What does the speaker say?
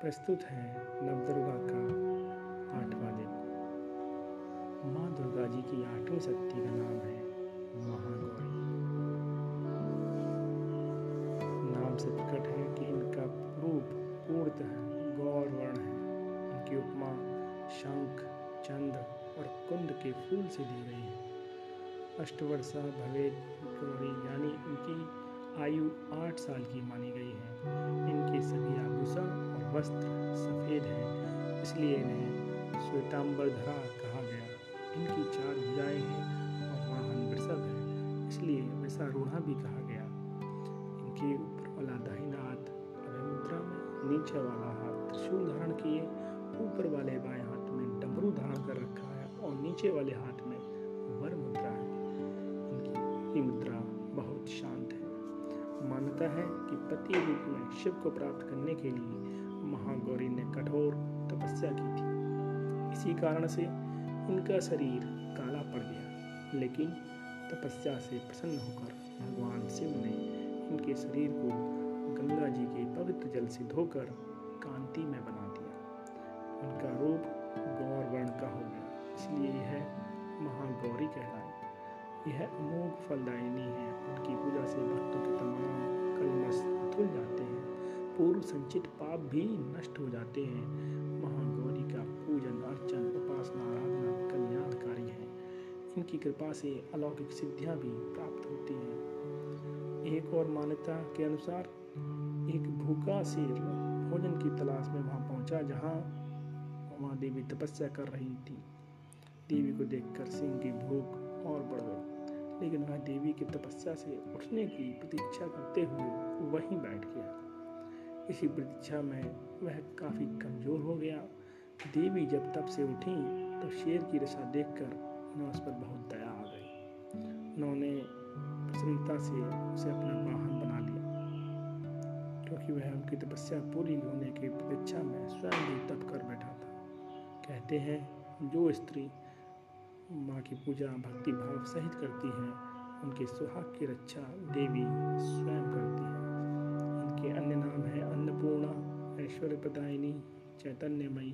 प्रस्तुत है नवदुर्गा का आठवां दिन। माँ दुर्गा जी की आठवीं शक्ति का नाम है महागौरी। नाम से प्रकट है कि इनका रूप पूर्णतः गौर वर्ण है। इनकी उपमा शंख, चंद और कुंद के फूल से दी गई है। अष्टवर्षा भवेद गौरी यानी इनकी आयु आठ साल की मानी गई है। इनके सभी आभूषण वस्त्र सफ़ेद हैं, इसलिए इन्हें श्वेतांबरधरा कहा गया। इनकी चार भुजाएँ हैं और वाहन वृषभ है, इसलिए वृषारूढ़ा भी कहा गया। इनके ऊपर वाला दाहिना हाथ अभय मुद्रा में नीचे वाला हाथ त्रिशूल धारण किए, ऊपर वाले बाएँ हाथ में डमरू धारण कर रखा है और नीचे वाले हाथ में वर मुद्रा है। इनकी मुद्रा बहुत शांत है। मान्यता है कि पति रूप में शिव को प्राप्त करने के लिए महागौरी ने कठोर तपस्या की थी। इसी कारण से इनका शरीर काला पड़ गया, लेकिन तपस्या से प्रसन्न होकर भगवान शिव ने इनके शरीर को गंगा जी के पवित्र जल से धोकर कांति में बना दिया। उनका रूप गौर वर्ण का हो गया। इसलिए यह महागौरी कहलाई यह अमोघ फलदायिनी है। उनकी पूजा से भक्तों के तमाम कलमश धुल पाप भी नष्ट हो जाते हैं। महागौरी का पूजन, अर्चन, उपासना, आराधना, कल्याणकारी है। इनकी कृपा से अलौकिक सिद्धियाँ भी प्राप्त होती हैं। एक और मान्यता के अनुसार, एक भूखा शेर भोजन की तलाश में वहाँ पहुँचा, जहाँ वहाँ देवी तपस्या कर रही थी। देवी को देखकर सिंह की भूख और बढ़ गई, लेकिन वह देवी की तपस्या से उठने की प्रतीक्षा करते हुए वहीं बैठ गया। इसी प्रतीक्षा में वह काफ़ी कमज़ोर हो गया। देवी जब तब से उठी तो शेर की दशा देखकर उन्हें उस पर बहुत दया आ गई। उन्होंने प्रसन्नता से उसे अपना वाहन बना लिया। क्योंकि वह उनकी तपस्या पूरी होने की प्रतीक्षा में स्वयं भी तप कर बैठा था। कहते हैं, जो स्त्री माँ की पूजा भक्ति भाव सहित करती है, उनके सुहाग की रक्षा देवी स्वयं करती है। इनके अन्य नाम हैं अन्नपूर्णा ऐश्वर्य प्रदायिनी चैतन्यमयी।